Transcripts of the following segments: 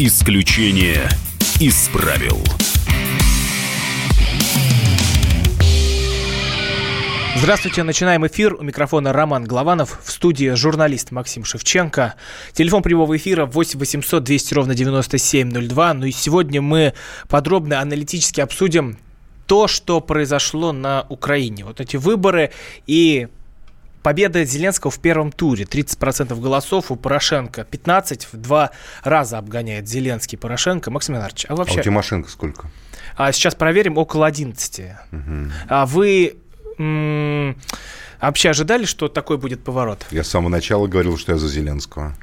Исключение из правил. Здравствуйте, начинаем эфир. У микрофона Роман Главанов. В студии журналист Максим Шевченко. Телефон прямого эфира 8 800 200 ровно 9702. Ну и сегодня мы подробно аналитически обсудим то, что произошло на Украине. Вот эти выборы и победа Зеленского в первом туре. 30% голосов у Порошенко. 15 в два раза обгоняет Зеленский Порошенко. Максим Иванович, а вообще... А у Тимошенко сколько? А сейчас проверим, около 11. Угу. А вы вообще ожидали, что такой будет поворот? Я с самого начала говорил, что я за Зеленского.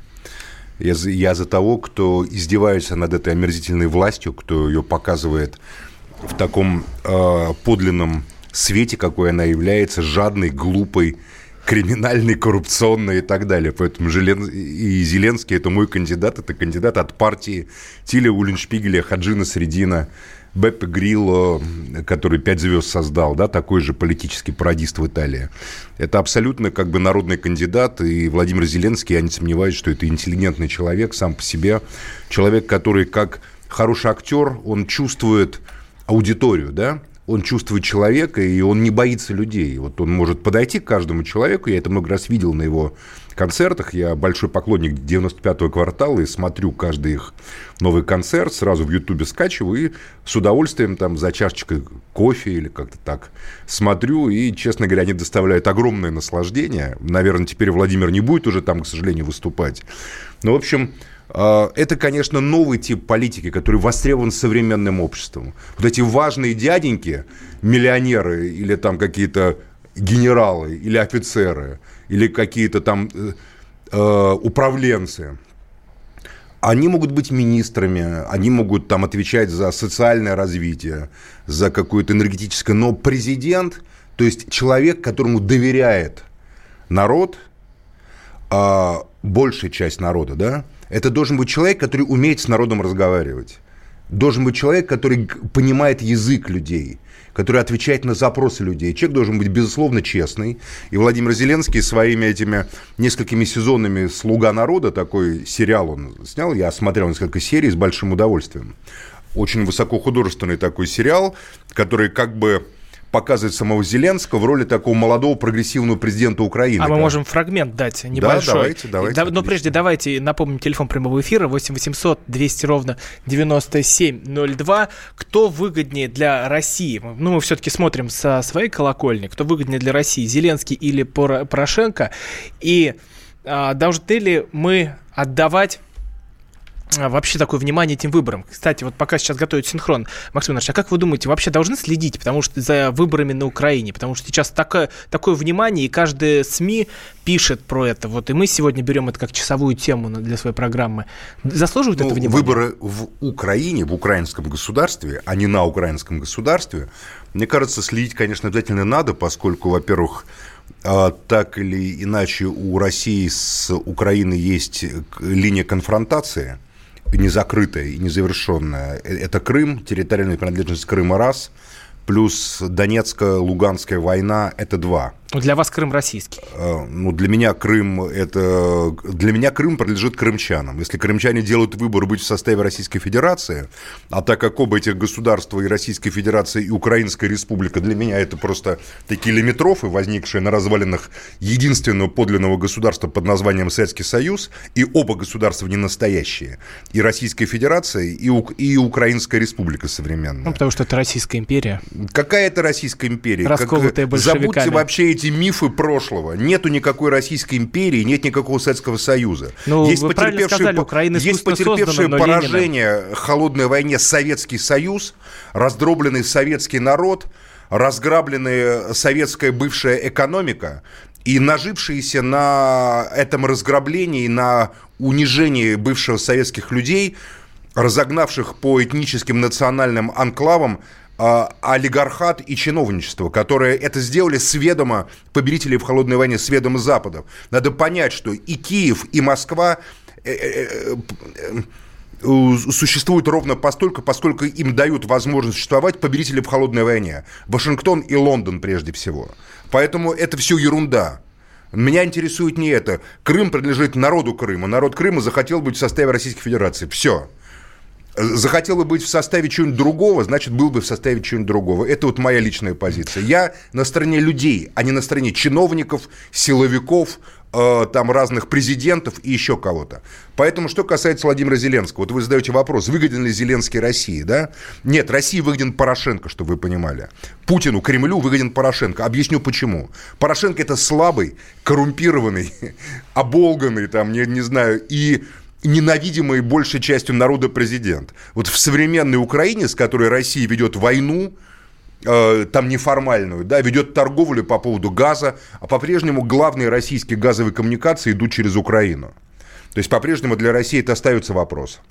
Я за, я за того, кто издевается над этой омерзительной властью, кто ее показывает в таком э, подлинном свете, какой она является, жадной, глупой, криминальной, коррупционной и так далее. Поэтому Желен... и Зеленский – это мой кандидат, это кандидат от партии Тиля Уллиншпигеля, Хаджина Средина, Беппе Грилло, который «Пять звезд» создал, да, такой же политический пародист в Италии. Это абсолютно как бы народный кандидат, и Владимир Зеленский, я не сомневаюсь, что это интеллигентный человек сам по себе, человек, который как хороший актер, он чувствует аудиторию, да, он чувствует человека, и он не боится людей. Вот он может подойти к каждому человеку, я это много раз видел на его концертах, я большой поклонник 95-го квартала и смотрю каждый их новый концерт, сразу в Ютубе скачиваю и с удовольствием там за чашечкой кофе или как-то так смотрю, и, честно говоря, они доставляют огромное наслаждение. Наверное, теперь Владимир не будет уже там, к сожалению, выступать. Но, в общем, это, конечно, новый тип политики, который востребован современным обществом. Вот эти важные дяденьки, миллионеры или там какие-то генералы или офицеры, или какие-то там э, э, управленцы, они могут быть министрами, они могут там отвечать за социальное развитие, за какое-то энергетическое, но президент, то есть человек, которому доверяет народ, э, большая часть народа, да, это должен быть человек, который умеет с народом разговаривать. Должен быть человек, который понимает язык людей, который отвечает на запросы людей. Человек должен быть, безусловно, честный. И Владимир Зеленский своими этими несколькими сезонами «Слуга народа», такой сериал он снял, я смотрел несколько серий с большим удовольствием. Очень высокохудожественный такой сериал, который как бы показывает самого Зеленского в роли такого молодого прогрессивного президента Украины. А мы можем фрагмент дать небольшой. Да, давайте, давайте. Да, но прежде давайте напомним телефон прямого эфира 8 800 200 ровно 9702. Кто выгоднее для России? Ну, мы все-таки смотрим со своей колокольни. Кто выгоднее для России, Зеленский или Порошенко? И а, должны ли мы отдавать вообще такое внимание этим выборам. Кстати, вот пока сейчас готовят синхрон, Максим Иванович, а как вы думаете, вообще должны следить потому что за выборами на Украине? Потому что сейчас такое, такое внимание, и каждая СМИ пишет про это. Вот и мы сегодня берем это как часовую тему для своей программы. Заслуживают ну, это внимание? Выборы в Украине, в украинском государстве, а не на украинском государстве, мне кажется, следить, конечно, обязательно надо, поскольку, во-первых, а, так или иначе у России с Украиной есть линия конфронтации – не закрытая и не завершенная. Э, это Крым, территориальная принадлежность Крыма раз, плюс Донецкая, Луганская война – это два – для вас Крым российский. Э, ну, для меня Крым это... Для меня Крым принадлежит крымчанам. Если крымчане делают выбор быть в составе Российской Федерации, а так как оба этих государства и Российская Федерация, и Украинская Республика для меня это просто такие лимитрофы, возникшие на развалинах единственного подлинного государства под названием Советский Союз, и оба государства не настоящие. И Российская Федерация, и, У... и Украинская Республика современная. Ну, потому что это Российская империя. Какая это Российская империя? Расколотая как... Забудьте вообще эти мифы прошлого. Нету никакой Российской империи, нет никакого Советского Союза. Ну, есть потерпевшие, сказали, Украина есть потерпевшее создана, поражение Ленина... холодной войне Советский Союз, раздробленный советский народ, разграбленная советская бывшая экономика, и нажившиеся на этом разграблении, на унижении бывших советских людей, разогнавших по этническим национальным анклавам олигархат и чиновничество, которые это сделали с ведома победителей в холодной войне, с ведома Западов. Надо понять, что и Киев, и Москва э, э, э, существуют ровно постольку, поскольку им дают возможность существовать победители в холодной войне. Вашингтон и Лондон прежде всего. Поэтому это все ерунда. Меня интересует не это. Крым принадлежит народу Крыма. Народ Крыма захотел быть в составе Российской Федерации. Все. Захотел бы быть в составе чего-нибудь другого, значит, был бы в составе чего-нибудь другого. Это вот моя личная позиция. Я на стороне людей, а не на стороне чиновников, силовиков, э, там разных президентов и еще кого-то. Поэтому, что касается Владимира Зеленского, вот вы задаете вопрос, выгоден ли Зеленский России, да? Нет, России выгоден Порошенко, чтобы вы понимали. Путину, Кремлю выгоден Порошенко. Объясню почему. Порошенко это слабый, коррумпированный, оболганный, там, не, не знаю, и ненавидимый большей частью народа президент. Вот в современной Украине, с которой Россия ведет войну, э, там неформальную, да, ведет торговлю по поводу газа, а по-прежнему главные российские газовые коммуникации идут через Украину. То есть по-прежнему для России это остается вопрос.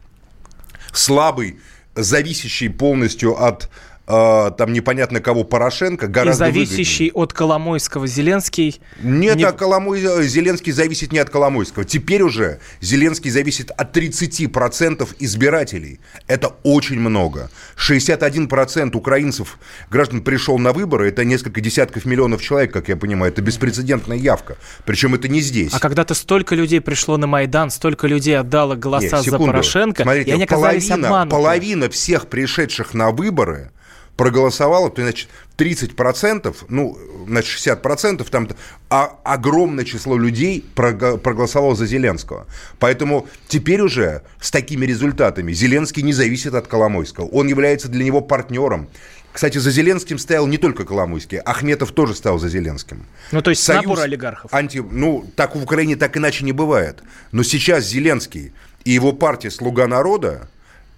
Слабый, зависящий полностью от э, там непонятно кого Порошенко гораздо И зависящий выгоднее. от Коломойского Зеленский... Нет, не... а Коломой... Зеленский зависит не от Коломойского. Теперь уже Зеленский зависит от 30% избирателей. Это очень много. 61% украинцев, граждан, пришел на выборы. Это несколько десятков миллионов человек, как я понимаю. Это беспрецедентная явка. Причем это не здесь. А когда-то столько людей пришло на Майдан, столько людей отдало голоса Нет, за Порошенко, Смотрите, и они оказались половина, половина всех пришедших на выборы проголосовало, то, значит, 30%, ну, значит, 60%, там а огромное число людей проголосовало за Зеленского. Поэтому теперь уже с такими результатами Зеленский не зависит от Коломойского. Он является для него партнером. Кстати, за Зеленским стоял не только Коломойский, Ахметов тоже стал за Зеленским. Ну, то есть Союз набор олигархов. Анти... Ну, так в Украине так иначе не бывает. Но сейчас Зеленский и его партия «Слуга народа»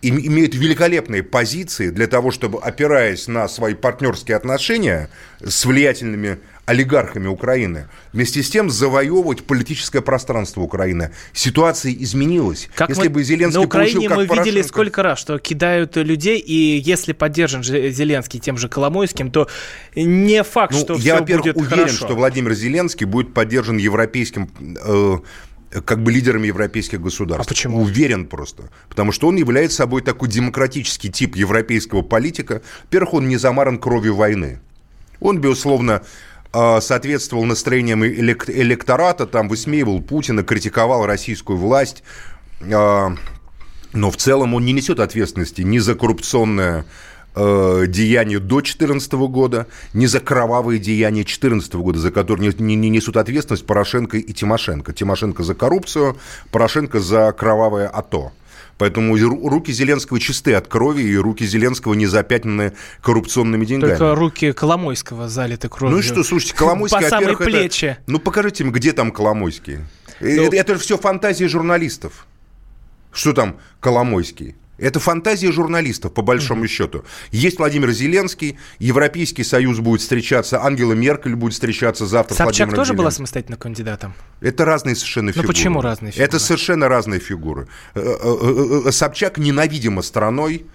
имеют великолепные позиции для того, чтобы, опираясь на свои партнерские отношения с влиятельными олигархами Украины, вместе с тем завоевывать политическое пространство Украины. Ситуация изменилась. Как если мы, бы Зеленский на Украине получил, как мы Порошенко... видели сколько раз, что кидают людей, и если поддержан Зеленский тем же Коломойским, то не факт, ну, что я, все будет уверен, хорошо. что Владимир Зеленский будет поддержан европейским э, как бы лидером европейских государств. А почему? Уверен просто. Потому что он является собой такой демократический тип европейского политика. Во-первых, он не замаран кровью войны. Он, безусловно, а, соответствовал настроениям электората, там высмеивал Путина, критиковал российскую власть. А, но в целом он не несет ответственности ни за коррупционное э, деяния до 2014 года, ни за кровавые деяния 2014 года, за которые не, не, не несут ответственность Порошенко и Тимошенко. Тимошенко за коррупцию, Порошенко за кровавое АТО. Поэтому руки Зеленского чисты от крови, и руки Зеленского не запятнаны коррупционными деньгами. Только руки Коломойского залиты кровью. Ну и что, слушайте, Коломойский, По самые плечи. Это... Ну покажите мне, где там Коломойский. Ну... Это, это все фантазии журналистов. Что там Коломойский? Это фантазия журналистов, по большому mm-hmm. счету. Есть Владимир Зеленский, Европейский Союз будет встречаться, Ангела Меркель будет встречаться завтра Собчак с Владимиром тоже Зеленским. была самостоятельным кандидатом? Это разные совершенно фигуры. Ну почему разные фигуры? Это совершенно разные фигуры. Э, э, э, Собчак ненавидима страной,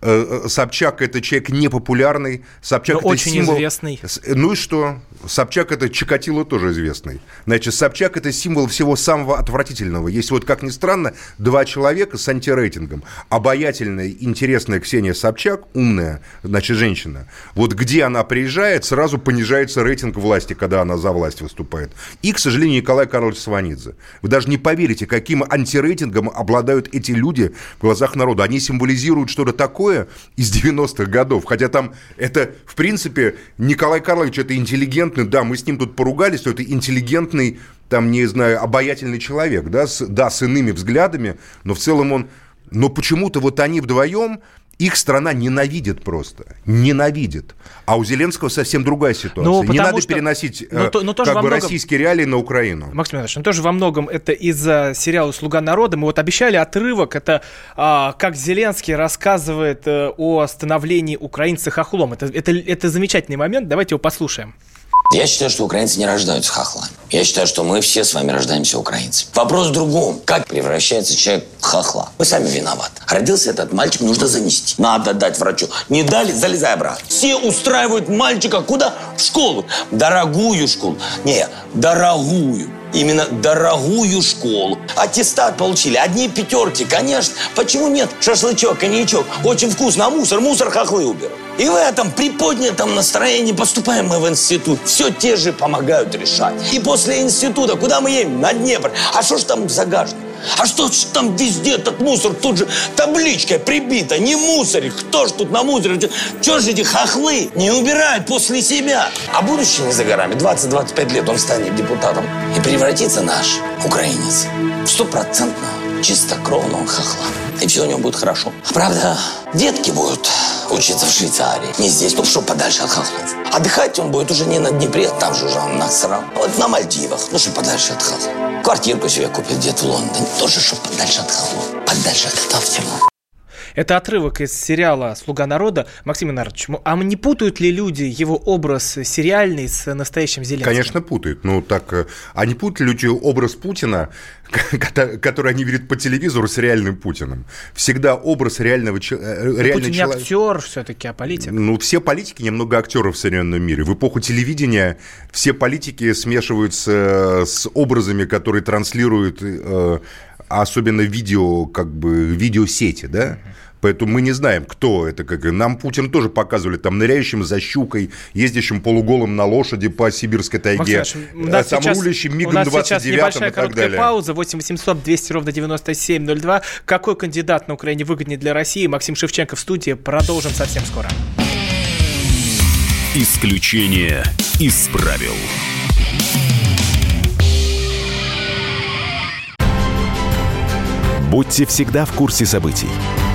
Собчак это человек непопулярный. Собчак Но это очень символ... известный. Ну и что? Собчак это Чикатило тоже известный. Значит, Собчак это символ всего самого отвратительного. Есть вот, как ни странно, два человека с антирейтингом. Обаятельная, интересная Ксения Собчак, умная, значит, женщина. Вот где она приезжает, сразу понижается рейтинг власти, когда она за власть выступает. И, к сожалению, Николай Карлович Сванидзе. Вы даже не поверите, каким антирейтингом обладают эти люди в глазах народа. Они символизируют что-то такое, такое из 90-х годов. Хотя там это, в принципе, Николай Карлович это интеллигентный, да, мы с ним тут поругались, что это интеллигентный, там, не знаю, обаятельный человек, да, с, да, с иными взглядами, но в целом он... Но почему-то вот они вдвоем их страна ненавидит просто. Ненавидит. А у Зеленского совсем другая ситуация. Ну, Не надо что... переносить но, но тоже как бы многом... российские реалии на Украину. Максим Иванович, ну тоже во многом это из-за сериала «Слуга народа». Мы вот обещали отрывок. Это а, как Зеленский рассказывает а, о становлении украинца хохлом. Это, это, это замечательный момент. Давайте его послушаем. Я считаю, что украинцы не рождаются хохлами. Я считаю, что мы все с вами рождаемся украинцами. Вопрос в другом. Как превращается человек в хохла? Мы сами виноваты. Родился этот мальчик, нужно занести. Надо дать врачу. Не дали, залезай обратно. Все устраивают мальчика куда? В школу. Дорогую школу. Не, дорогую именно дорогую школу. Аттестат получили, одни пятерки, конечно. Почему нет? Шашлычок, коньячок, очень вкусно, а мусор, мусор хохлы уберут. И в этом приподнятом настроении поступаем мы в институт. Все те же помогают решать. И после института, куда мы едем? На Днепр. А что ж там загажено? А что ж там везде этот мусор тут же табличкой прибита? Не мусорик. Кто ж тут на мусоре? Чего же эти хохлы не убирают после себя? А будущее не за горами. 20-25 лет он станет депутатом. И превратится наш украинец в стопроцентного чистокровного хохла. И все у него будет хорошо. Правда, детки будут учиться в Швейцарии. Не здесь, ну что подальше от хохлов. Отдыхать он будет уже не на Днепре, там же уже он насрал. Вот на Мальдивах, ну что подальше от хохлов. Квартирку себе купит где-то в Лондоне. Тоже, что подальше от хохлов. Подальше от этого всего. Это отрывок из сериала «Слуга народа». Максим Инарович, а не путают ли люди его образ сериальный с настоящим Зеленским? Конечно, путают. Ну, так, э, а не путают ли люди образ Путина, который они видят по телевизору, с реальным Путиным? Всегда образ реального человека. Э, Путин не актер все-таки, а политик. Ну, все политики немного актеров в современном мире. В эпоху телевидения все политики смешиваются с образами, которые транслируют э, особенно видео, как бы, видеосети, да? Поэтому мы не знаем, кто это. Как... Нам Путин тоже показывали там ныряющим за щукой, ездящим полуголым на лошади по сибирской тайге, Максим, у нас там рулящим МиГом 29 сейчас небольшая и так далее. пауза, 8 800 200 ровно 9702. Какой кандидат на Украине выгоднее для России? Максим Шевченко в студии. Продолжим совсем скоро. Исключение из правил. Будьте всегда в курсе событий.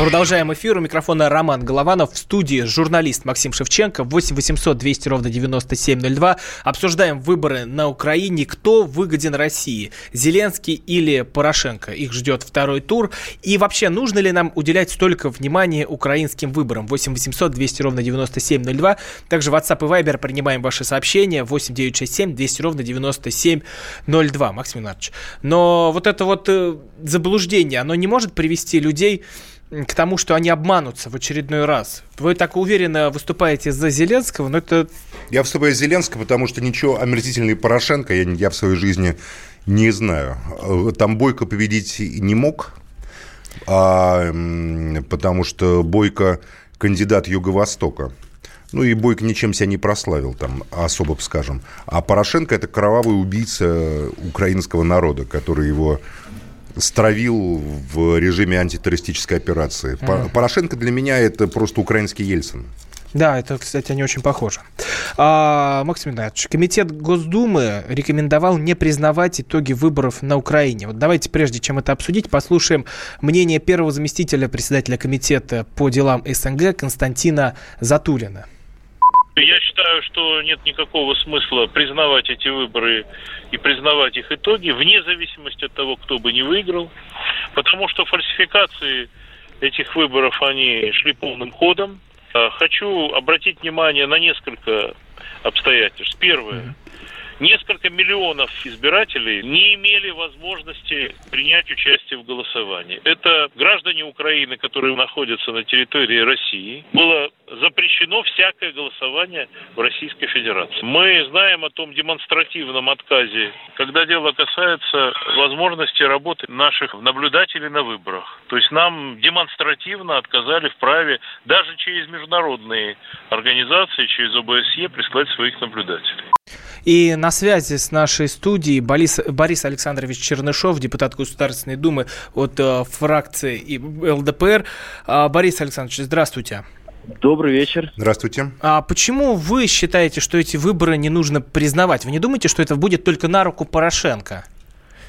Продолжаем эфир. У микрофона Роман Голованов. В студии журналист Максим Шевченко. 8 800 200 ровно 9702. Обсуждаем выборы на Украине. Кто выгоден России? Зеленский или Порошенко? Их ждет второй тур. И вообще, нужно ли нам уделять столько внимания украинским выборам? 8 800 200 ровно 9702. Также WhatsApp и Viber принимаем ваши сообщения. 8 967 200 ровно 9702. Максим Иванович. Но вот это вот э, заблуждение, оно не может привести людей к тому, что они обманутся в очередной раз. Вы так уверенно выступаете за Зеленского, но это... Я выступаю за Зеленского, потому что ничего омерзительный Порошенко я, я в своей жизни не знаю. Там Бойко победить не мог, а, потому что Бойко кандидат Юго-Востока. Ну и Бойко ничем себя не прославил там, особо скажем. А Порошенко – это кровавый убийца украинского народа, который его стравил в режиме антитеррористической операции. Mm. Порошенко для меня это просто украинский Ельцин. Да, это, кстати, они очень похожи. А, Максим Ильич, Комитет Госдумы рекомендовал не признавать итоги выборов на Украине. Вот давайте, прежде чем это обсудить, послушаем мнение первого заместителя председателя Комитета по делам СНГ Константина Затулина. Я считаю, что нет никакого смысла признавать эти выборы и признавать их итоги, вне зависимости от того, кто бы не выиграл, потому что фальсификации этих выборов, они шли полным ходом. А, хочу обратить внимание на несколько обстоятельств. Первое несколько миллионов избирателей не имели возможности принять участие в голосовании. Это граждане Украины, которые находятся на территории России. Было запрещено всякое голосование в Российской Федерации. Мы знаем о том демонстративном отказе, когда дело касается возможности работы наших наблюдателей на выборах. То есть нам демонстративно отказали в праве даже через международные организации, через ОБСЕ прислать своих наблюдателей. И на связи с нашей студией Борис, Борис Александрович Чернышов, депутат Государственной Думы от э, фракции ЛДПР. А, Борис Александрович, здравствуйте. Добрый вечер. Здравствуйте. А почему вы считаете, что эти выборы не нужно признавать? Вы не думаете, что это будет только на руку Порошенко?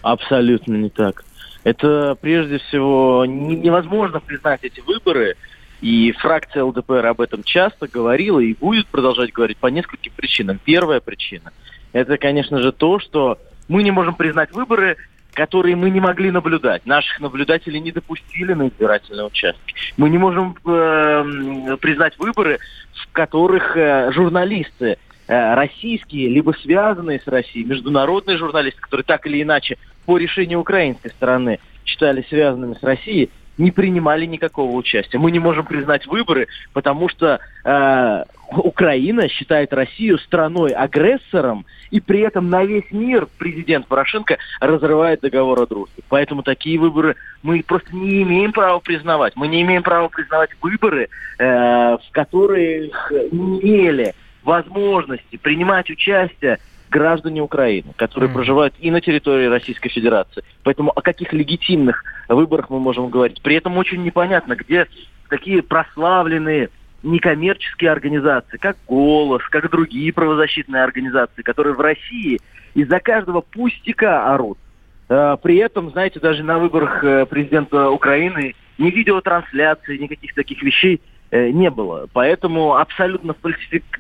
Абсолютно не так. Это прежде всего невозможно признать эти выборы и фракция ЛДПР об этом часто говорила и будет продолжать говорить по нескольким причинам. Первая причина – это, конечно же, то, что мы не можем признать выборы, которые мы не могли наблюдать. Наших наблюдателей не допустили на избирательные участки. Мы не можем э, признать выборы, в которых э, журналисты э, российские, либо связанные с Россией, международные журналисты, которые так или иначе по решению украинской стороны считали связанными с Россией, не принимали никакого участия. Мы не можем признать выборы, потому что э, Украина считает Россию страной-агрессором, и при этом на весь мир президент Порошенко разрывает договор о дружбе. Поэтому такие выборы мы просто не имеем права признавать. Мы не имеем права признавать выборы, э, в которых не имели возможности принимать участие граждане Украины, которые mm. проживают и на территории Российской Федерации. Поэтому о каких легитимных выборах мы можем говорить? При этом очень непонятно, где такие прославленные некоммерческие организации, как «Голос», как другие правозащитные организации, которые в России из-за каждого пустяка орут. А, при этом, знаете, даже на выборах э, президента Украины ни видеотрансляции, никаких таких вещей не было. Поэтому абсолютно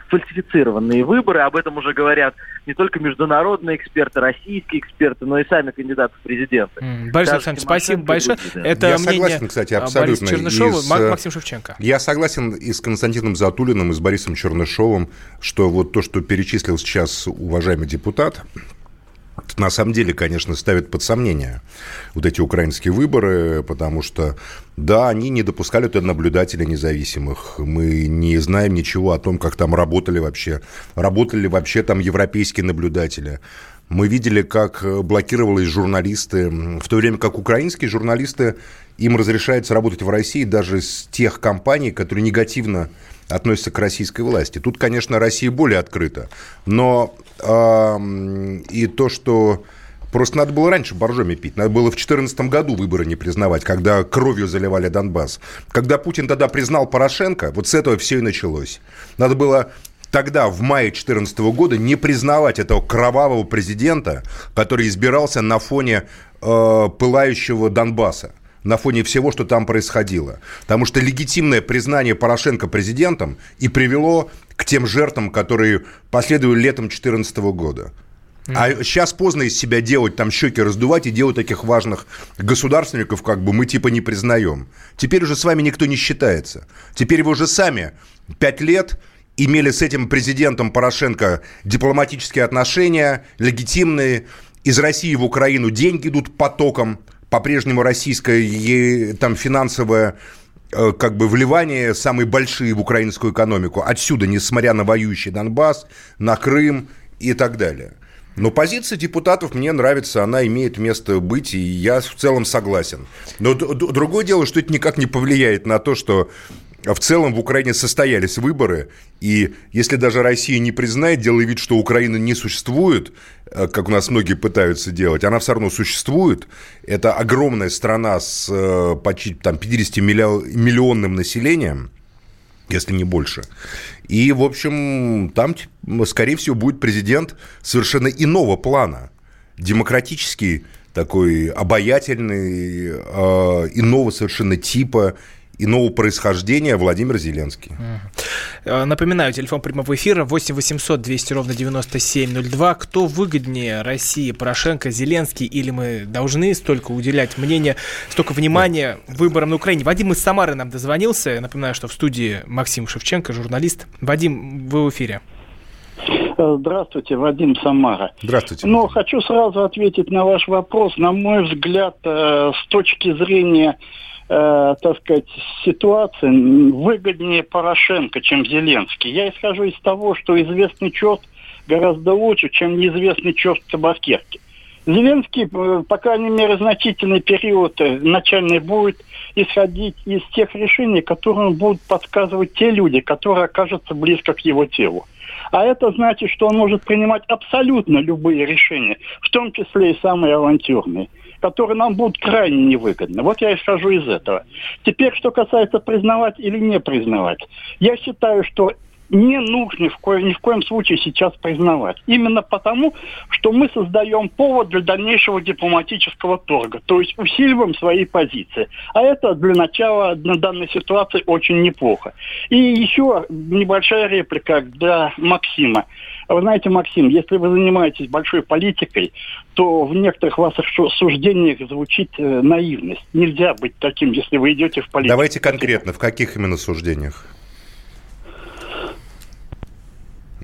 фальсифицированные выборы, об этом уже говорят не только международные эксперты, российские эксперты, но и сами кандидаты в президенты. Mm. Борис Александрович, спасибо большое. Это я мнение согласен, кстати, абсолютно. Бориса Чернышова, и с, Максим Шевченко. Я согласен и с Константином Затулиным, и с Борисом Чернышовым, что вот то, что перечислил сейчас уважаемый депутат, на самом деле, конечно, ставит под сомнение вот эти украинские выборы, потому что, да, они не допускали туда наблюдателей независимых. Мы не знаем ничего о том, как там работали вообще. Работали ли вообще там европейские наблюдатели. Мы видели, как блокировались журналисты, в то время как украинские журналисты, им разрешается работать в России даже с тех компаний, которые негативно относятся к российской власти. Тут, конечно, Россия более открыта. Но э, и то, что Просто надо было раньше боржоми пить. Надо было в 2014 году выборы не признавать, когда кровью заливали Донбасс. Когда Путин тогда признал Порошенко, вот с этого все и началось. Надо было тогда, в мае 2014 года, не признавать этого кровавого президента, который избирался на фоне э, пылающего Донбасса на фоне всего, что там происходило. Потому что легитимное признание Порошенко президентом и привело к тем жертвам, которые последовали летом 2014 года. А сейчас поздно из себя делать, там щеки раздувать и делать таких важных государственников, как бы мы типа не признаем. Теперь уже с вами никто не считается. Теперь вы уже сами пять лет имели с этим президентом Порошенко дипломатические отношения, легитимные. Из России в Украину деньги идут потоком по-прежнему российское там финансовое э, как бы вливание самые большие в украинскую экономику. Отсюда, несмотря на воюющий Донбасс, на Крым и так далее. Но позиция депутатов мне нравится, она имеет место быть, и я в целом согласен. Но другое дело, что это никак не повлияет на то, что в целом в Украине состоялись выборы, и если даже Россия не признает, делая вид, что Украина не существует, как у нас многие пытаются делать, она все равно существует. Это огромная страна с э, почти там, 50-миллионным населением, если не больше. И, в общем, там, скорее всего, будет президент совершенно иного плана. Демократический, такой обаятельный, э, иного совершенно типа, иного происхождения Владимир Зеленский. Э, напоминаю, телефон прямого эфира 8 800 200 ровно 9702. Кто выгоднее России, Порошенко, Зеленский, или мы должны столько уделять мнения, столько внимания выборам на Украине? Вадим из Самары нам дозвонился. Я напоминаю, что в студии Максим Шевченко, журналист. Вадим, вы в эфире. Э, здравствуйте, Вадим Самара. Здравствуйте. Но хочу сразу ответить на ваш вопрос. На мой взгляд, э, с точки зрения э, так сказать, ситуации выгоднее Порошенко, чем Зеленский. Я исхожу из того, что известный черт гораздо лучше, чем неизвестный черт в табакерке. Зеленский, э, по крайней мере, значительный период э, начальный будет исходить из тех решений, которые будут подсказывать те люди, которые окажутся близко к его телу. А это значит, что он может принимать абсолютно любые решения, в том числе и самые авантюрные которые нам будут крайне невыгодны. Вот я исхожу из этого. Теперь, что касается признавать или не признавать. Я считаю, что не нужно в ко- ни в коем случае сейчас признавать. Именно потому, что мы создаем повод для дальнейшего дипломатического торга, то есть усиливаем свои позиции. А это для начала на данной ситуации очень неплохо. И еще небольшая реплика для Максима. Вы знаете, Максим, если вы занимаетесь большой политикой, то в некоторых ваших суждениях звучит э, наивность. Нельзя быть таким, если вы идете в политику. Давайте конкретно, в каких именно суждениях?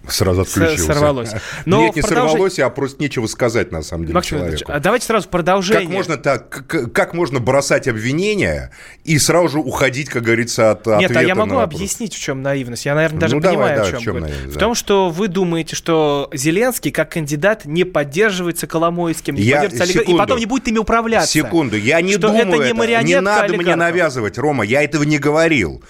Сразу отключился. Сорвалось. Но Нет, не продолж... сорвалось, а просто нечего сказать, на самом деле, Максим человеку. А давайте сразу продолжение. Как можно, так, как, как можно бросать обвинения и сразу же уходить, как говорится, от Нет, а я могу на объяснить, в чем наивность. Я, наверное, даже ну, понимаю, давай, да, в чем, в, чем наивность, в том, что вы думаете, что Зеленский, как кандидат, не поддерживается Коломойским, не я, поддерживается секунду, и потом не будет ими управляться. Секунду, я не что думаю это. Не, это. не надо олигархов. мне навязывать, Рома, я этого не говорил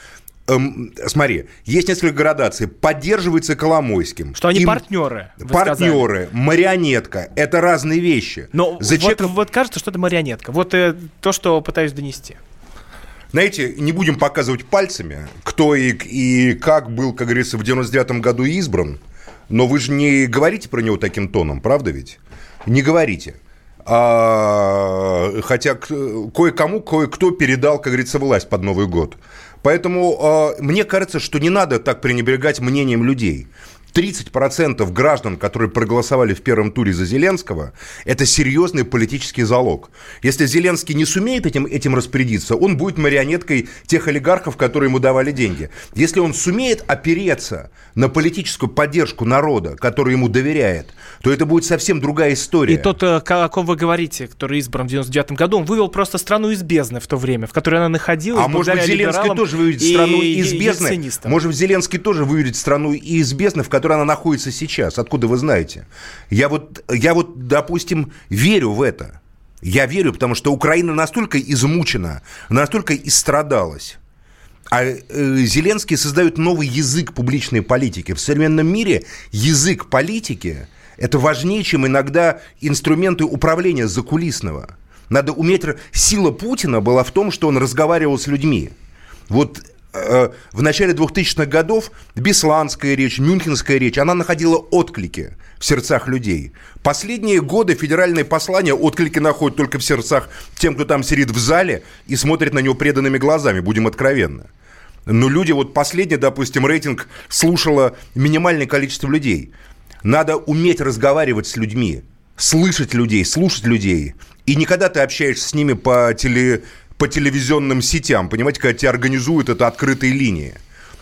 эм, смотри, есть несколько градаций. Поддерживается Коломойским. Что они Им... партнеры. Партнеры, сказали. марионетка. Это разные вещи. Но За вот, вот кажется, что это марионетка. Вот э, то, что пытаюсь донести. Знаете, не будем показывать пальцами, кто и, и как был, как говорится, в 99 году избран. Но вы же не говорите про него таким тоном, правда ведь? Не говорите. А, хотя кое-кому, кое-кто передал, как говорится, власть под Новый год. Поэтому э, мне кажется, что не надо так пренебрегать мнением людей. 30% граждан, которые проголосовали в первом туре за Зеленского, это серьезный политический залог. Если Зеленский не сумеет этим, этим распорядиться, он будет марионеткой тех олигархов, которые ему давали деньги. Если он сумеет опереться на политическую поддержку народа, который ему доверяет, то это будет совсем другая история. И тот, э, о ком вы говорите, который избран в 99 году, он вывел просто страну из бездны в то время, в которой она находилась. А может быть, Зеленский тоже выведет страну из бездны? Может быть, Зеленский тоже выведет страну из бездны, в которой которой она находится сейчас. Откуда вы знаете? Я вот, я вот, допустим, верю в это. Я верю, потому что Украина настолько измучена, настолько истрадалась. А э, Зеленский создает новый язык публичной политики. В современном мире язык политики – это важнее, чем иногда инструменты управления закулисного. Надо уметь... Сила Путина была в том, что он разговаривал с людьми. Вот в начале 2000-х годов Бесланская речь, Мюнхенская речь, она находила отклики в сердцах людей. Последние годы федеральные послания отклики находят только в сердцах тем, кто там сидит в зале и смотрит на него преданными глазами, будем откровенны. Но люди, вот последний, допустим, рейтинг слушало минимальное количество людей. Надо уметь разговаривать с людьми, слышать людей, слушать людей. И не когда ты общаешься с ними по теле, по телевизионным сетям, понимаете, когда тебя организуют это открытые линии.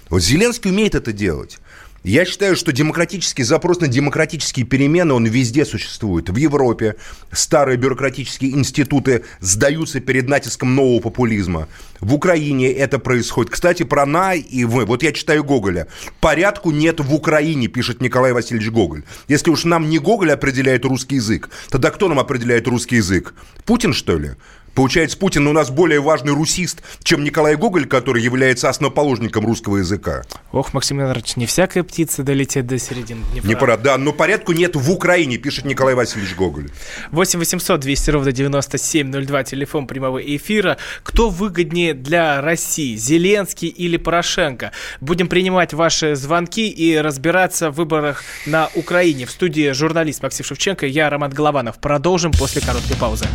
Вот Зеленский умеет это делать. Я считаю, что демократический запрос на демократические перемены, он везде существует. В Европе старые бюрократические институты сдаются перед натиском нового популизма. В Украине это происходит. Кстати, про «на» и «вы». Вот я читаю Гоголя. «Порядку нет в Украине», пишет Николай Васильевич Гоголь. Если уж нам не Гоголь определяет русский язык, тогда кто нам определяет русский язык? Путин, что ли? Получается, Путин у нас более важный русист, чем Николай Гоголь, который является основоположником русского языка. Ох, Максим Леонидович, не всякая птица долетит до середины Днепра. Не пора, да, но порядку нет в Украине, пишет Николай Васильевич Гоголь. 8 800 200 ровно 9702, телефон прямого эфира. Кто выгоднее для России, Зеленский или Порошенко? Будем принимать ваши звонки и разбираться в выборах на Украине. В студии журналист Максим Шевченко, я Роман Голованов. Продолжим после короткой паузы.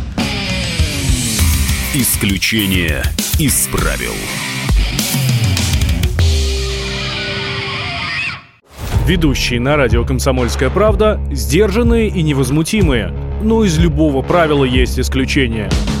Исключение из правил. Ведущие на радио «Комсомольская правда» сдержанные и невозмутимые. Но из любого правила есть исключение –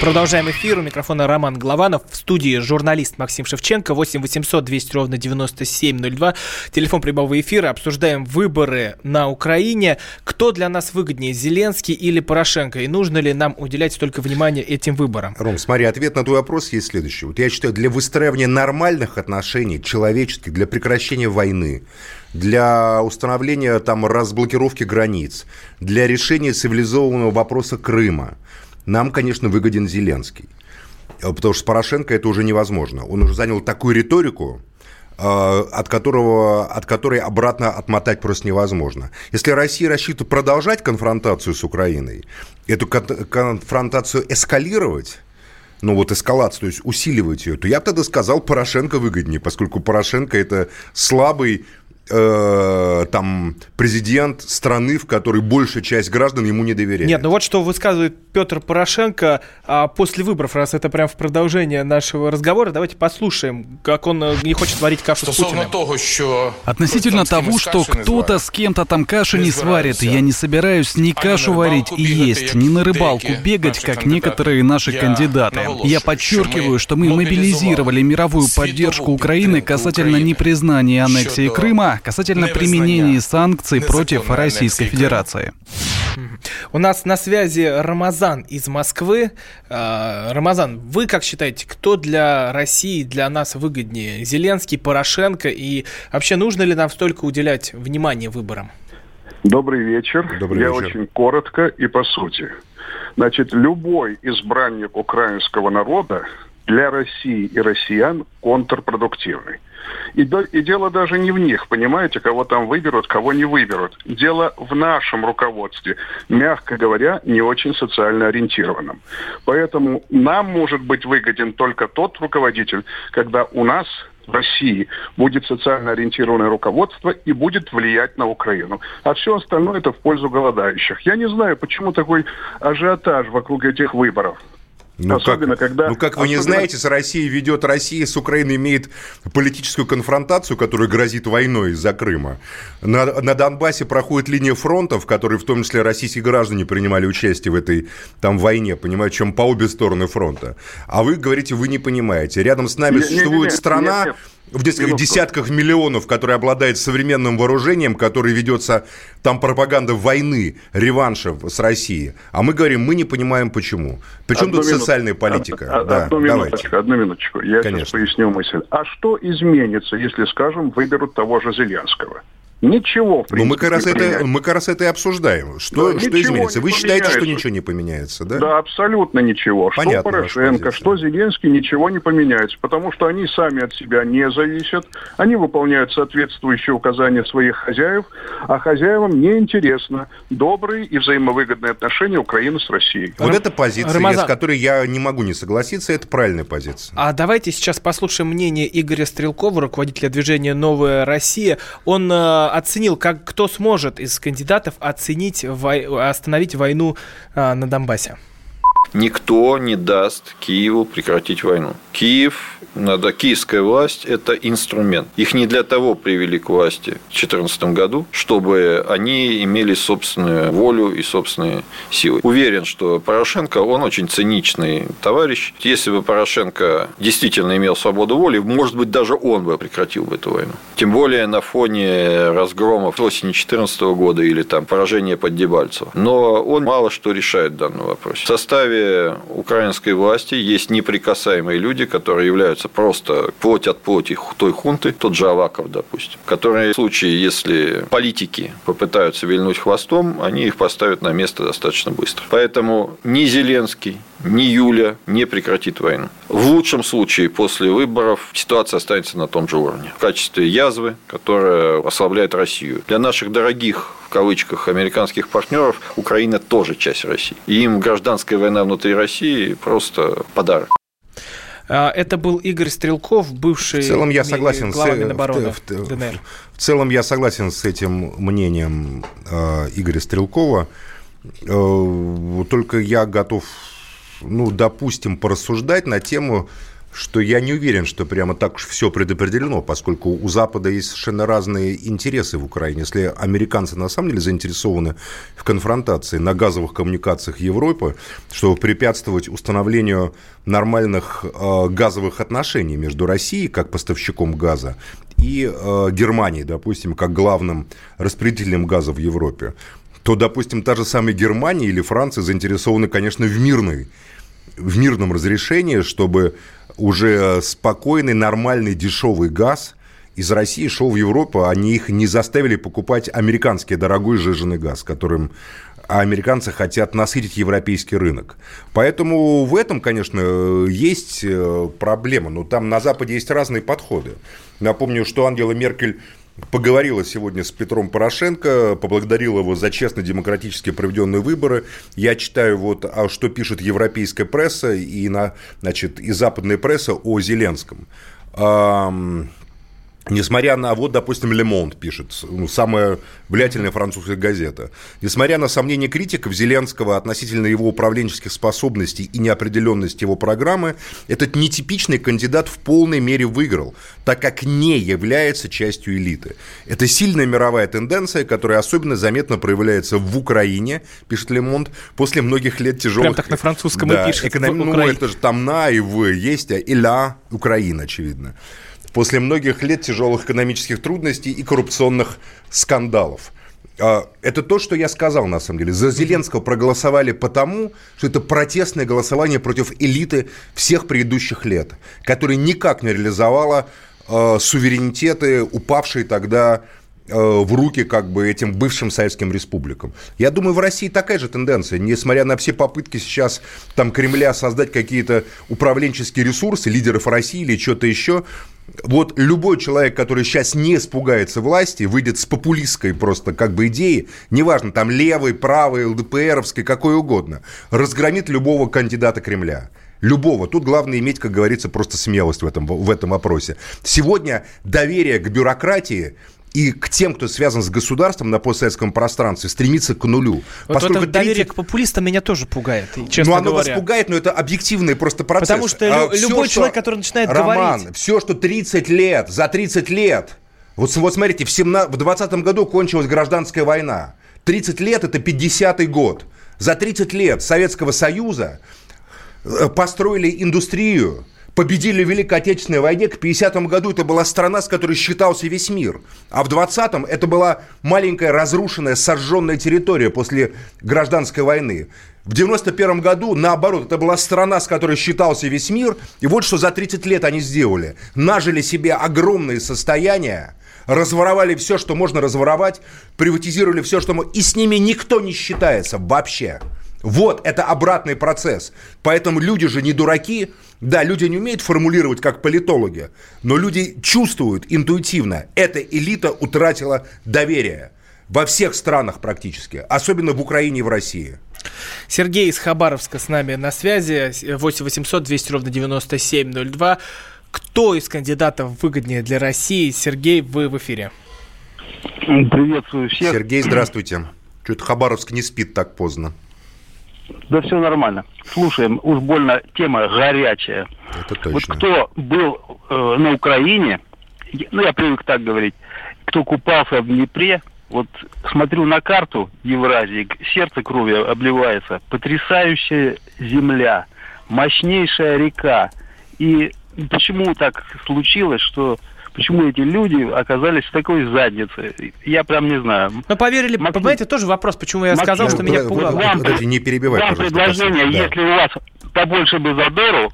Продолжаем эфир. У микрофона Роман Главанов. В студии журналист Максим Шевченко. 8 800 200 ровно 9702. Телефон прямого эфира. Обсуждаем выборы на Украине. Кто для нас выгоднее, Зеленский или Порошенко? И нужно ли нам уделять столько внимания этим выборам? Ром, смотри, ответ на твой вопрос есть следующий. Вот я считаю, для выстраивания нормальных отношений, человеческих, для прекращения войны, для установления там разблокировки границ, для решения цивилизованного вопроса Крыма – нам, конечно, выгоден Зеленский. Э, потому что с Порошенко это уже невозможно. Он уже занял такую риторику, э, от, которого, от которой обратно отмотать просто невозможно. Если Россия рассчитывает продолжать конфронтацию с Украиной, эту конфронтацию эскалировать, ну вот эскалацию, то есть усиливать ее, то я бы тогда сказал, Порошенко выгоднее, поскольку Порошенко это слабый э, там президент страны, в которой большая часть граждан ему не доверяет. Нет, ну вот что высказывает Петр Порошенко а после выборов, раз это прям в продолжение нашего разговора, давайте послушаем, как он э, не хочет варить кашу с Путиным. того, что Относительно того, что кто-то с кем-то там кашу не сварит, я не собираюсь ни кашу варить и есть, ни на рыбалку бегать, как некоторые наши кандидаты. Я подчеркиваю, что мы мобилизировали мировую поддержку Украины касательно непризнания аннексии Крыма, касательно применения санкций против Российской Федерации. У нас на связи Рамазан из Москвы. А, Рамазан, вы как считаете, кто для России, для нас выгоднее? Зеленский, Порошенко? И вообще нужно ли нам столько уделять внимания выборам? Добрый вечер. Добрый Я вечер. очень коротко и по сути. Значит, любой избранник украинского народа для России и россиян контрпродуктивный. И, до- и дело даже не в них, понимаете, кого там выберут, кого не выберут. Дело в нашем руководстве, мягко говоря, не очень социально ориентированном. Поэтому нам может быть выгоден только тот руководитель, когда у нас в России будет социально ориентированное руководство и будет влиять на Украину. А все остальное это в пользу голодающих. Я не знаю, почему такой ажиотаж вокруг этих выборов. Ну, Особенно, как, когда- ну, как вы не особенно- знаете, с Россией ведет Россия, с Украиной имеет политическую конфронтацию, которая грозит войной из-за Крыма. На, на Донбассе проходит линия фронта, в которой в том числе российские граждане принимали участие в этой там войне, понимаете, чем по обе стороны фронта. А вы говорите, вы не понимаете. Рядом с нами Не- не- существует не- страна, нет, нет. В нескольких десятках миллионов, которая обладает современным вооружением, который ведется там пропаганда войны, реванша с Россией. А мы говорим, мы не понимаем почему. Причем Одну тут минуту. социальная политика? Од- од- да, одну давайте. минуточку, одну минуточку. Я сейчас Конечно. поясню мысль. А что изменится, если, скажем, выберут того же Зеленского? Ничего, в Ну, мы принципе, как, раз не это, мы как раз это и обсуждаем. Что, Да, что изменится? не Вы считаете, что ничего не поменяется, да? Да, абсолютно ничего. Что Понятна ваша Порошенко, что Зеленский, ничего не поменяется, потому что они сами от себя не зависят, они выполняют соответствующие указания своих хозяев, а хозяевам неинтересно добрые и взаимовыгодные отношения Украины с Россией. Вот эта позиция, Рамазан. с которой я не могу не согласиться, это правильная позиция. А давайте сейчас послушаем мнение Игоря Стрелкова, руководителя движения «Новая Россия». Он э, оценил, как кто сможет из кандидатов оценить, вой- остановить войну э, на Донбассе. Никто не даст Киеву прекратить войну. Киев, надо, киевская власть – это инструмент. Их не для того привели к власти в 2014 году, чтобы они имели собственную волю и собственные силы. Уверен, что Порошенко, он очень циничный товарищ. Если бы Порошенко действительно имел свободу воли, может быть, даже он бы прекратил бы эту войну. Тем более на фоне разгромов осени 2014 года или там поражения под Дебальцево. Но он мало что решает в данном вопросе. В составе украинской власти есть неприкасаемые люди, которые являются просто плоть от плоти той хунты, тот же Аваков, допустим, которые в случае, если политики попытаются вильнуть хвостом, они их поставят на место достаточно быстро. Поэтому ни Зеленский, ни Юля не прекратит войну. В лучшем случае после выборов ситуация останется на том же уровне. В качестве язвы, которая ослабляет Россию. Для наших дорогих кавычках американских партнеров Украина тоже часть России. И им гражданская война внутри России просто подарок. А, Это был Игорь Стрелков, бывший В целом я согласен с, глава э, Минобороны в- в- ДНР. в целом я согласен с этим мнением э, Игоря Стрелкова. Э, только я готов, ну, допустим, порассуждать на тему, что я не уверен, что прямо так уж все предопределено, поскольку у Запада есть совершенно разные интересы в Украине. Если американцы на самом деле заинтересованы в конфронтации на газовых коммуникациях Европы, чтобы препятствовать установлению нормальных э, газовых отношений между Россией как поставщиком газа и э, Германией, допустим, как главным распределителем газа в Европе, то, допустим, та же самая Германия или Франция заинтересованы, конечно, в мирной в мирном разрешении, чтобы уже спокойный, нормальный, дешевый газ из России шел в Европу, они их не заставили покупать американский дорогой сжиженный газ, которым а американцы хотят насытить европейский рынок. Поэтому в этом, конечно, есть э, проблема. Но там на Западе есть разные подходы. Напомню, что Ангела Меркель поговорила сегодня с Петром Порошенко, поблагодарила его за честно демократически проведенные выборы. Я читаю вот, а что пишет европейская пресса и, на, значит, и западная пресса о Зеленском. Несмотря на, вот, допустим, Лемонт пишет, ну, самая влиятельная французская газета. Несмотря на сомнения критиков Зеленского относительно его управленческих способностей и неопределенности его программы, этот нетипичный кандидат в полной мере выиграл, так как не является частью элиты. Это сильная мировая тенденция, которая особенно заметно проявляется в Украине, пишет Лемонт, после многих лет тяжелых... Прям так на французском да, и пишет. Эконом... Ну, это же там на и в есть, а и ля Украина, очевидно после многих лет тяжелых экономических трудностей и коррупционных скандалов. А, это то, что я сказал, на самом деле. За Зеленского проголосовали потому, что это протестное голосование против элиты всех предыдущих лет, которая никак не реализовала э, суверенитеты, упавшие тогда Э, в руки как бы этим бывшим советским республикам. Я думаю, в России такая же тенденция. Несмотря на все попытки сейчас там Кремля создать какие-то управленческие ресурсы, лидеров России или что-то еще, вот любой человек, который сейчас не испугается власти, выйдет с популистской просто как бы идеей, неважно, там левой, правой, ЛДПРовской, какой угодно, разгромит любого кандидата Кремля. Любого. Тут главное иметь, как говорится, просто смелость в этом, в этом вопросе. Сегодня доверие к бюрократии и к тем, кто связан с государством на постсоветском пространстве, стремится к нулю. Вот Поскольку это доверие 30... к популистам меня тоже пугает, честно Ну, оно говоря. вас пугает, но это объективный просто процесс. Потому что а, лю- любой все, человек, который начинает Роман, говорить... все, что 30 лет, за 30 лет... Вот, вот смотрите, в, 17, в 20 году кончилась гражданская война. 30 лет – это 50-й год. За 30 лет Советского Союза э, построили индустрию, победили в Великой Отечественной войне, к 50-му году это была страна, с которой считался весь мир. А в 20-м это была маленькая разрушенная, сожженная территория после гражданской войны. В 91 году, наоборот, это была страна, с которой считался весь мир. И вот что за 30 лет они сделали. Нажили себе огромные состояния, разворовали все, что можно разворовать, приватизировали все, что можно. И с ними никто не считается вообще. Вот, это обратный процесс. Поэтому люди же не дураки. Да, люди не умеют формулировать как политологи, но люди чувствуют интуитивно. Эта элита утратила доверие во всех странах практически, особенно в Украине и в России. Сергей из Хабаровска с нами на связи. 8 800 200 ровно 9702. Кто из кандидатов выгоднее для России? Сергей, вы в эфире. Приветствую всех. Сергей, здравствуйте. Что-то Хабаровск не спит так поздно. Да все нормально. Слушаем, уж больно тема горячая. Это точно. Вот кто был э, на Украине, ну я привык так говорить, кто купался в Днепре, вот смотрю на карту Евразии, сердце кровью обливается. Потрясающая земля, мощнейшая река. И почему так случилось, что почему эти люди оказались в такой заднице. Я прям не знаю. Ну, поверили, Максим, понимаете, тоже вопрос, почему я сказал, что меня пугало. Вам, Подожди, не перебивай, вам предложение, да. если у вас побольше бы задору,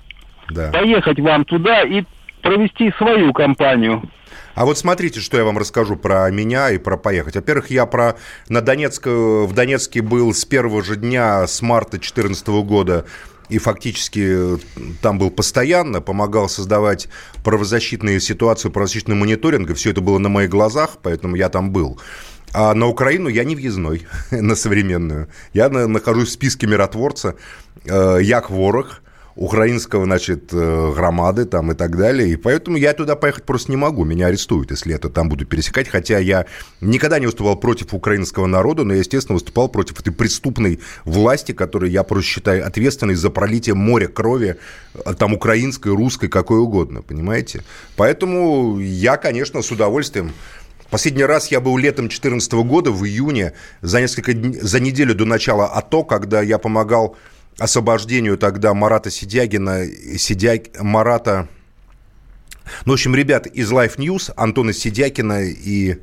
да. поехать вам туда и провести свою кампанию. А вот смотрите, что я вам расскажу про меня и про поехать. Во-первых, я про на Донецк, в Донецке был с первого же дня, с марта 2014 года и фактически э, там был постоянно, помогал создавать правозащитные ситуации, правозащитный мониторинг, и все это было на моих глазах, поэтому я там был. А на Украину я не въездной, на современную. Я нахожусь в списке миротворца, э, як ворог, украинского, значит, э, громады там и так далее. И поэтому я туда поехать просто не могу. Меня арестуют, если я это там буду пересекать. Хотя я никогда не выступал против украинского народа, но я, естественно, выступал против этой преступной власти, которую я просто считаю ответственной за пролитие моря крови, э, там, украинской, русской, какой угодно, понимаете? Поэтому я, конечно, с удовольствием Последний раз я был летом 2014 года, в июне, за несколько дней, за неделю до начала АТО, когда я помогал освобождению тогда Марата Сидягина, Сидяг... Марата... Ну, в общем, ребят из Life News, Антона Сидякина и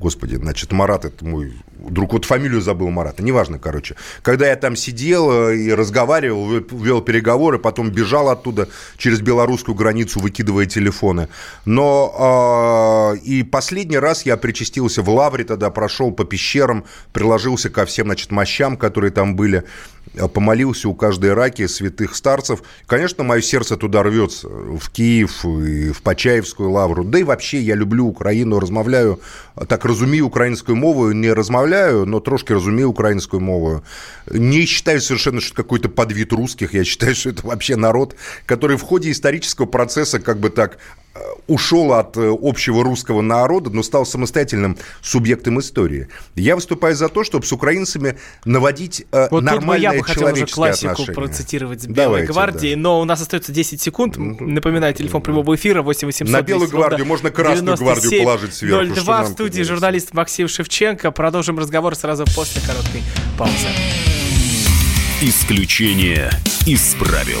Господи, значит, Марат, это мой друг, вот фамилию забыл Марата, неважно, короче. Когда я там сидел э, и разговаривал, вел переговоры, потом бежал оттуда через белорусскую границу, выкидывая телефоны. Но э, и последний раз я причастился в Лавре, тогда прошел по пещерам, приложился ко всем, значит, мощам, которые там были. Э, помолился у каждой раки святых старцев. Конечно, мое сердце туда рвется, в Киев, и в Почаевскую лавру. Да и вообще я люблю Украину, размовляю, так разумею украинскую мову, не размовляю, но трошки разумею украинскую мову. Не считаю совершенно, что это какой-то подвид русских, я считаю, что это вообще народ, который в ходе исторического процесса как бы так ушел от э, общего русского народа, но стал самостоятельным субъектом истории. Я выступаю за то, чтобы с украинцами наводить э, вот нормальные тут бы я бы хотел уже классику отношения. процитировать с Белой Давайте, гвардии, да. но у нас остается 10 секунд. Напоминаю, телефон прямого эфира 8 800 На Белую гвардию можно Красную гвардию положить сверху. 02 в студии журналист Максим Шевченко. Продолжим разговор сразу после короткой паузы. Исключение из правил.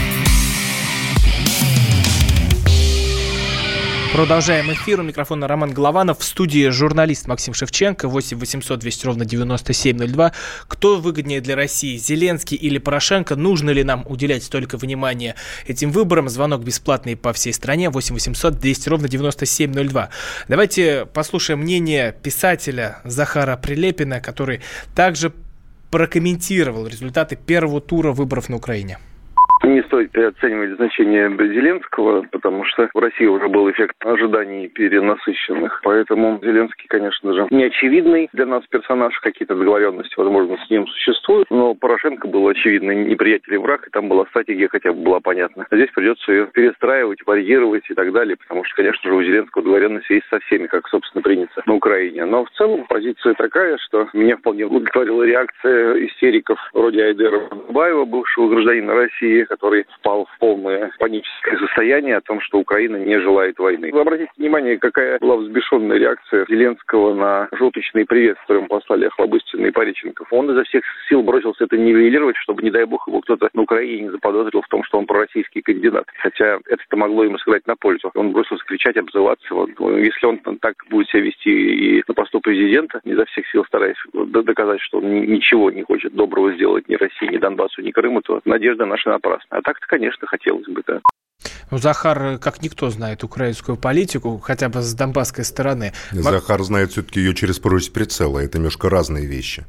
Продолжаем эфир. У микрофона Роман Голованов. В студии журналист Максим Шевченко. 8 800 200 ровно 9702. Кто выгоднее для России, Зеленский или Порошенко? Нужно ли нам уделять столько внимания этим выборам? Звонок бесплатный по всей стране. 8 800 200 ровно 9702. Давайте послушаем мнение писателя Захара Прилепина, который также прокомментировал результаты первого тура выборов на Украине. Переоценивать значение Зеленского, потому что в России уже был эффект ожиданий перенасыщенных. Поэтому Зеленский, конечно же, не очевидный для нас персонаж. Какие-то договоренности, возможно, с ним существуют. Но Порошенко был очевидный неприятель и враг, и там была стратегия хотя бы была понятна. А здесь придется ее перестраивать, варьировать и так далее, потому что, конечно же, у Зеленского договоренности есть со всеми, как, собственно, принято на Украине. Но в целом позиция такая, что меня вполне удовлетворила реакция истериков вроде Айдера Баева, бывшего гражданина России, который впал в полное паническое состояние о том, что Украина не желает войны. Вы обратите внимание, какая была взбешенная реакция Зеленского на желточные приветствия, которые послали Охлобыстин и Париченков. Он изо всех сил бросился это нивелировать, чтобы, не дай бог, его кто-то на Украине не заподозрил в том, что он пророссийский кандидат. Хотя это могло ему сыграть на пользу. Он бросился кричать, обзываться. Вот. Если он так будет себя вести и на посту президента, изо всех сил стараясь доказать, что он ничего не хочет доброго сделать ни России, ни Донбассу, ни Крыму, то надежда наша напрасна. А так-то, конечно, хотелось бы, да. Ну, Захар, как никто знает украинскую политику, хотя бы с донбасской стороны. Захар знает все-таки ее через прорезь прицела. Это немножко разные вещи.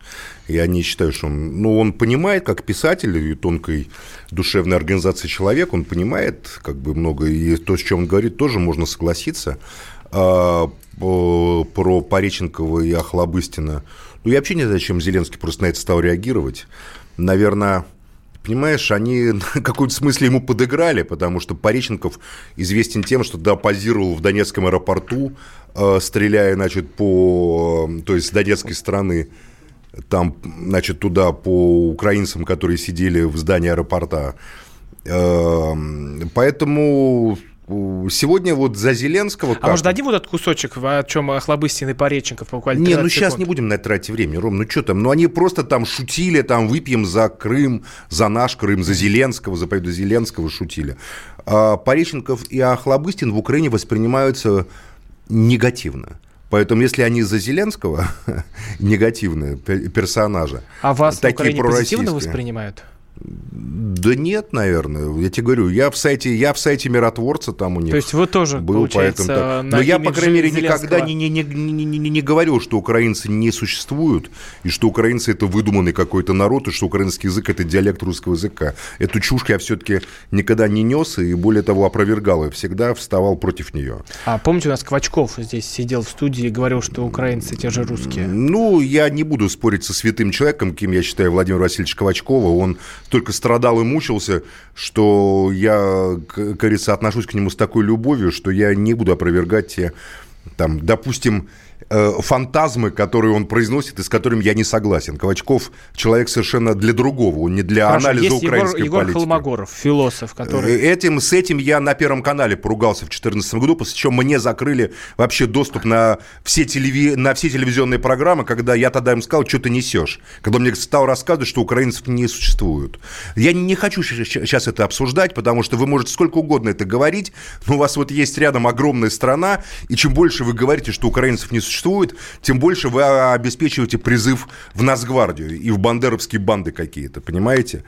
Я не считаю, что он... Ну, он понимает, как писатель и тонкой душевной организации человек, он понимает как бы много, и то, с чем он говорит, тоже можно согласиться. А, про Пореченкова и Охлобыстина. Ну, я вообще не знаю, зачем Зеленский просто на это стал реагировать. Наверное, понимаешь, они в каком-то смысле ему подыграли, потому что Пореченков известен тем, что да, позировал в Донецком аэропорту, э, стреляя, значит, по, то есть с донецкой стороны, там, значит, туда по украинцам, которые сидели в здании аэропорта. Э, поэтому Сегодня вот за Зеленского... А может, дадим вот этот кусочек, о чем Хлобыстин и Пореченков буквально Не, ну сейчас не будем на это тратить времени, Ром, ну что там, ну они просто там шутили, там выпьем за Крым, за наш Крым, за Зеленского, за победу Зеленского шутили. А Пореченков и Охлобыстин в Украине воспринимаются негативно. Поэтому, если они за Зеленского негативные персонажи, а вас такие в Украине позитивно воспринимают? Да нет, наверное. Я тебе говорю, я в сайте, я в сайте миротворца там у них. То есть вы тоже, был, поэтому, Но я, по крайней мере, никогда не, не, не, не, не, не говорил, что украинцы не существуют, и что украинцы это выдуманный какой-то народ, и что украинский язык это диалект русского языка. Эту чушь я все-таки никогда не нес, и более того, опровергал, и всегда вставал против нее. А помните, у нас Квачков здесь сидел в студии и говорил, что украинцы те же русские? Ну, я не буду спорить со святым человеком, кем я считаю Владимир Васильевич Квачкова. Он только страдал и мучился, что я, говорится, отношусь к нему с такой любовью, что я не буду опровергать те, там, допустим, фантазмы, которые он произносит и с которыми я не согласен. Ковачков человек совершенно для другого, он не для Хорошо, анализа есть украинской Егор, Егор политики. Холмогоров, философ, который... Э, этим, с этим я на Первом канале поругался в 2014 году, после чего мне закрыли вообще доступ на все, телеви... на все телевизионные программы, когда я тогда им сказал, что ты несешь. Когда мне стал рассказывать, что украинцев не существует. Я не хочу сейчас это обсуждать, потому что вы можете сколько угодно это говорить, но у вас вот есть рядом огромная страна, и чем больше вы говорите, что украинцев не существует, существует, тем больше вы обеспечиваете призыв в Нацгвардию и в бандеровские банды какие-то, понимаете?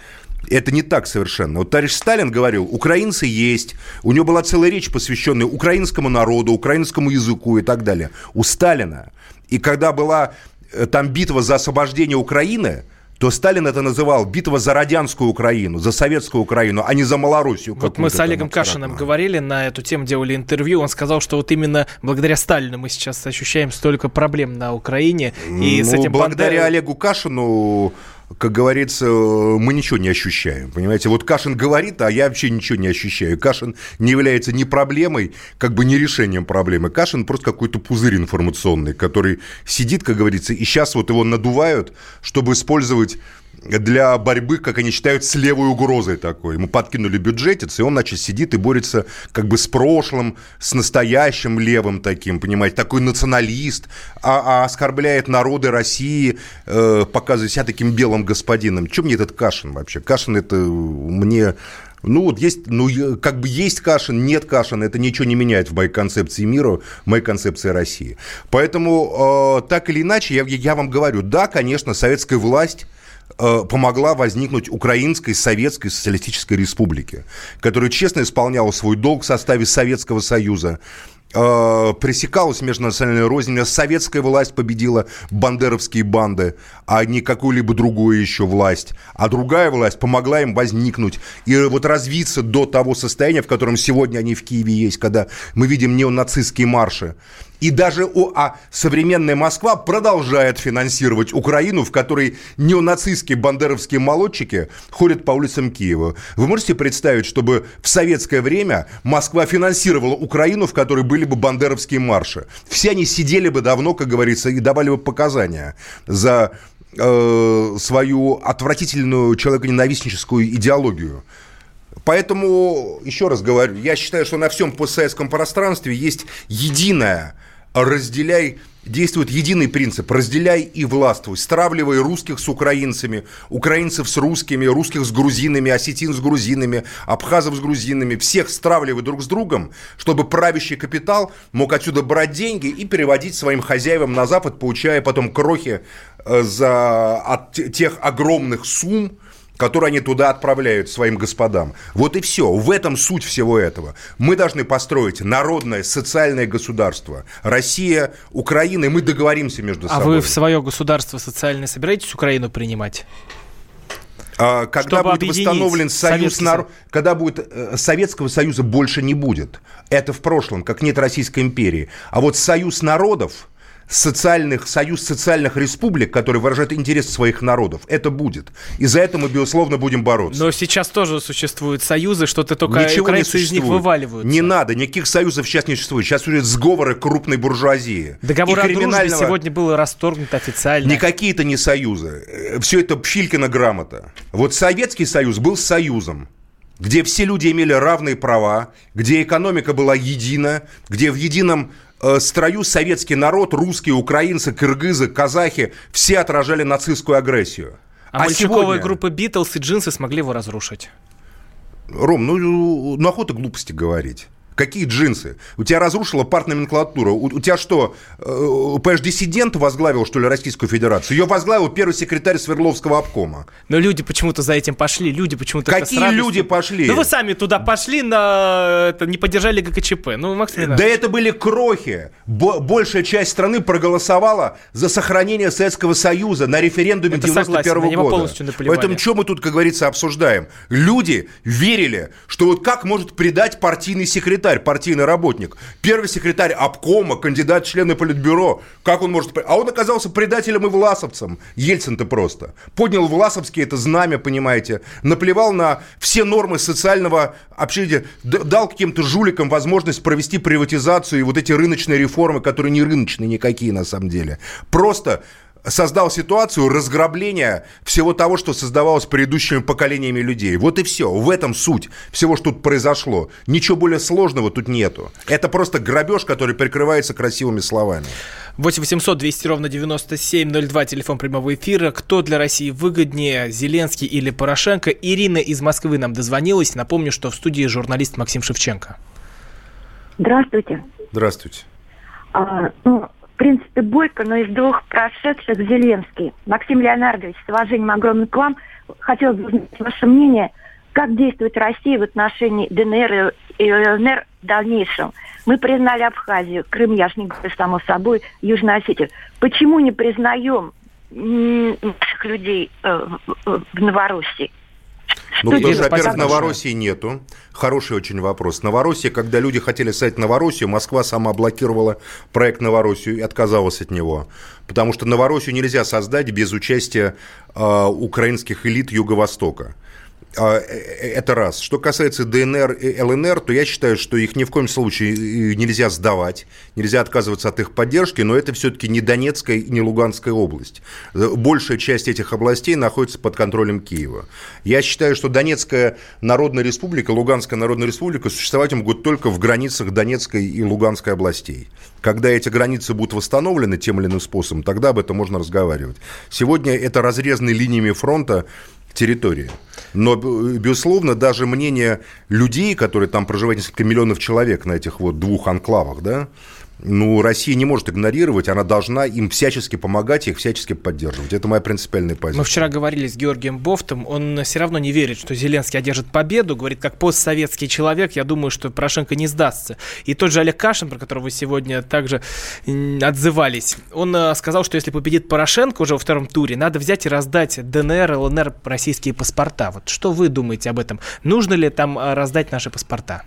Это не так совершенно. Вот товарищ Сталин говорил, украинцы есть. У него была целая речь, посвященная украинскому народу, украинскому языку и так далее. У Сталина. И когда была э, там битва за освобождение Украины, то Сталин это называл битва за Родянскую Украину, за советскую Украину, а не за Малоруссию. Вот мы с Олегом Кашиным говорили на эту тему, делали интервью. Он сказал, что вот именно благодаря Сталину мы сейчас ощущаем столько проблем на Украине. И ну, с этим благодаря бандер... Олегу Кашину как говорится, мы ничего не ощущаем. Понимаете, вот Кашин говорит, а я вообще ничего не ощущаю. Кашин не является ни проблемой, как бы не решением проблемы. Кашин просто какой-то пузырь информационный, который сидит, как говорится, и сейчас вот его надувают, чтобы использовать для борьбы, как они считают, с левой угрозой такой. Ему подкинули бюджетец, и он, значит, сидит и борется как бы с прошлым, с настоящим левым таким, понимаете, такой националист, а, а оскорбляет народы России, э, показывая себя таким белым господином. Чем мне этот Кашин вообще? Кашин это мне ну, вот есть, ну, как бы есть Кашин, нет Кашин, это ничего не меняет в моей концепции мира, в моей концепции России. Поэтому, э, так или иначе, я, я вам говорю, да, конечно, советская власть помогла возникнуть Украинской Советской Социалистической Республике, которая честно исполняла свой долг в составе Советского Союза, э, пресекалась межнациональная рознь, советская власть победила бандеровские банды, а не какую-либо другую еще власть. А другая власть помогла им возникнуть и вот развиться до того состояния, в котором сегодня они в Киеве есть, когда мы видим неонацистские марши. И даже о, а современная Москва продолжает финансировать Украину, в которой неонацистские бандеровские молодчики ходят по улицам Киева. Вы можете представить, чтобы в советское время Москва финансировала Украину, в которой были бы бандеровские марши? Все они сидели бы давно, как говорится, и давали бы показания за э, свою отвратительную человеконенавистническую идеологию. Поэтому, еще раз говорю, я считаю, что на всем постсоветском пространстве есть единая разделяй действует единый принцип – разделяй и властвуй. Стравливай русских с украинцами, украинцев с русскими, русских с грузинами, осетин с грузинами, абхазов с грузинами. Всех стравливай друг с другом, чтобы правящий капитал мог отсюда брать деньги и переводить своим хозяевам на Запад, получая потом крохи э, за, от тех огромных сумм, которые они туда отправляют своим господам. Вот и все. В этом суть всего этого. Мы должны построить народное социальное государство. Россия, Украина, и мы договоримся между а собой. А вы в свое государство социальное собираетесь Украину принимать? А, когда Чтобы будет восстановлен союз народ, когда будет э, Советского Союза больше не будет. Это в прошлом, как нет Российской империи. А вот союз народов, социальных, союз социальных республик, который выражает интересы своих народов. Это будет. И за это мы, безусловно, будем бороться. Но сейчас тоже существуют союзы, что-то только Ничего украинцы из них вываливают. Не надо, никаких союзов сейчас не существует. Сейчас уже сговоры крупной буржуазии. Договор о дружбе сегодня был расторгнут официально. Никакие это не союзы. Все это Пфилькина грамота. Вот Советский Союз был союзом где все люди имели равные права, где экономика была едина, где в едином Э, строю советский народ, русские, украинцы, кыргызы, казахи, все отражали нацистскую агрессию. А, а сегодня... группы Битлз и джинсы смогли его разрушить. Ром, ну, ну охота глупости говорить. Какие джинсы? У тебя разрушила партноменклатура. У, у тебя что, э, ПЖ-диссидент возглавил, что ли, Российскую Федерацию? Ее возглавил первый секретарь Свердловского обкома. Но люди почему-то за этим пошли. Люди почему-то... Какие люди пошли? Ну, вы сами туда пошли, на... это, не поддержали ГКЧП. Ну, Максим Да это были крохи. Бо- большая часть страны проголосовала за сохранение Советского Союза на референдуме это 91 -го года. полностью наплевали. Поэтому что мы тут, как говорится, обсуждаем? Люди верили, что вот как может предать партийный секретарь секретарь, партийный работник, первый секретарь обкома, кандидат члены политбюро. Как он может... А он оказался предателем и власовцем. Ельцин-то просто. Поднял власовские это знамя, понимаете, наплевал на все нормы социального общения, дал каким-то жуликам возможность провести приватизацию и вот эти рыночные реформы, которые не рыночные никакие на самом деле. Просто создал ситуацию разграбления всего того, что создавалось предыдущими поколениями людей. Вот и все. В этом суть всего, что тут произошло. Ничего более сложного тут нету. Это просто грабеж, который прикрывается красивыми словами. 8 800 200 ровно 9702, телефон прямого эфира. Кто для России выгоднее, Зеленский или Порошенко? Ирина из Москвы нам дозвонилась. Напомню, что в студии журналист Максим Шевченко. Здравствуйте. Здравствуйте. А, ну, в принципе, Бойко, но из двух прошедших Зеленский. Максим Леонардович, с уважением огромным к вам, хотелось бы узнать ваше мнение, как действует Россия в отношении ДНР и ЛНР в дальнейшем. Мы признали Абхазию, Крым, я само собой, Южную Осетию. Почему не признаем наших людей э, в Новороссии? Ну, потому что, во-первых, Новороссии нету. Хороший очень вопрос. Новороссия, когда люди хотели стать Новороссию, Москва сама блокировала проект Новороссию и отказалась от него. Потому что Новороссию нельзя создать без участия э, украинских элит Юго-Востока. А, э, э, это раз. Что касается ДНР и ЛНР, то я считаю, что их ни в коем случае э, нельзя сдавать, нельзя отказываться от их поддержки, но это все-таки не Донецкая и не Луганская область. Большая часть этих областей находится под контролем Киева. Я считаю, что Донецкая Народная Республика, Луганская Народная Республика существовать могут только в границах Донецкой и Луганской областей. Когда эти границы будут восстановлены тем или иным способом, тогда об этом можно разговаривать. Сегодня это разрезаны линиями фронта территории. Но, безусловно, даже мнение людей, которые там проживают несколько миллионов человек на этих вот двух анклавах, да, ну, Россия не может игнорировать, она должна им всячески помогать, их всячески поддерживать. Это моя принципиальная позиция. Мы вчера говорили с Георгием Бофтом, он все равно не верит, что Зеленский одержит победу, говорит, как постсоветский человек, я думаю, что Порошенко не сдастся. И тот же Олег Кашин, про которого вы сегодня также отзывались, он э, сказал, что если победит Порошенко уже во втором туре, надо взять и раздать ДНР, ЛНР российские паспорта. Вот что вы думаете об этом? Нужно ли там э, раздать наши паспорта?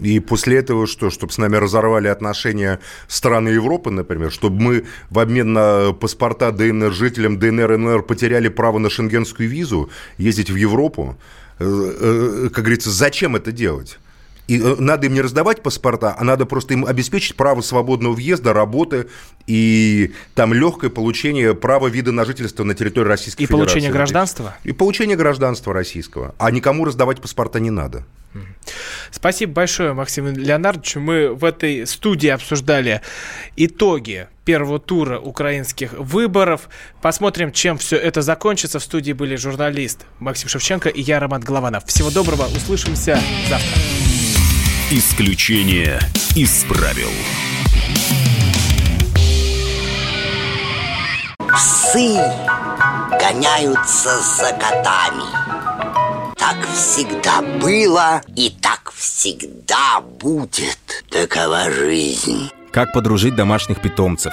И после этого что? Чтобы с нами разорвали отношения страны Европы, например? Чтобы мы в обмен на паспорта ДНР, жителям ДНР и НР потеряли право на шенгенскую визу, ездить в Европу? Э, э, как говорится, зачем это делать? И э, надо им не раздавать паспорта, а надо просто им обеспечить право свободного въезда, работы и там легкое получение права вида на жительство на территории Российской и Федерации. И получение гражданства? И получение гражданства российского. А никому раздавать паспорта не надо. Спасибо большое, Максим Леонардович. Мы в этой студии обсуждали итоги первого тура украинских выборов. Посмотрим, чем все это закончится. В студии были журналист Максим Шевченко и я, Роман Голованов. Всего доброго, услышимся завтра. Исключение из правил. Псы гоняются за котами. Так всегда было и так всегда будет. Такова жизнь. Как подружить домашних питомцев,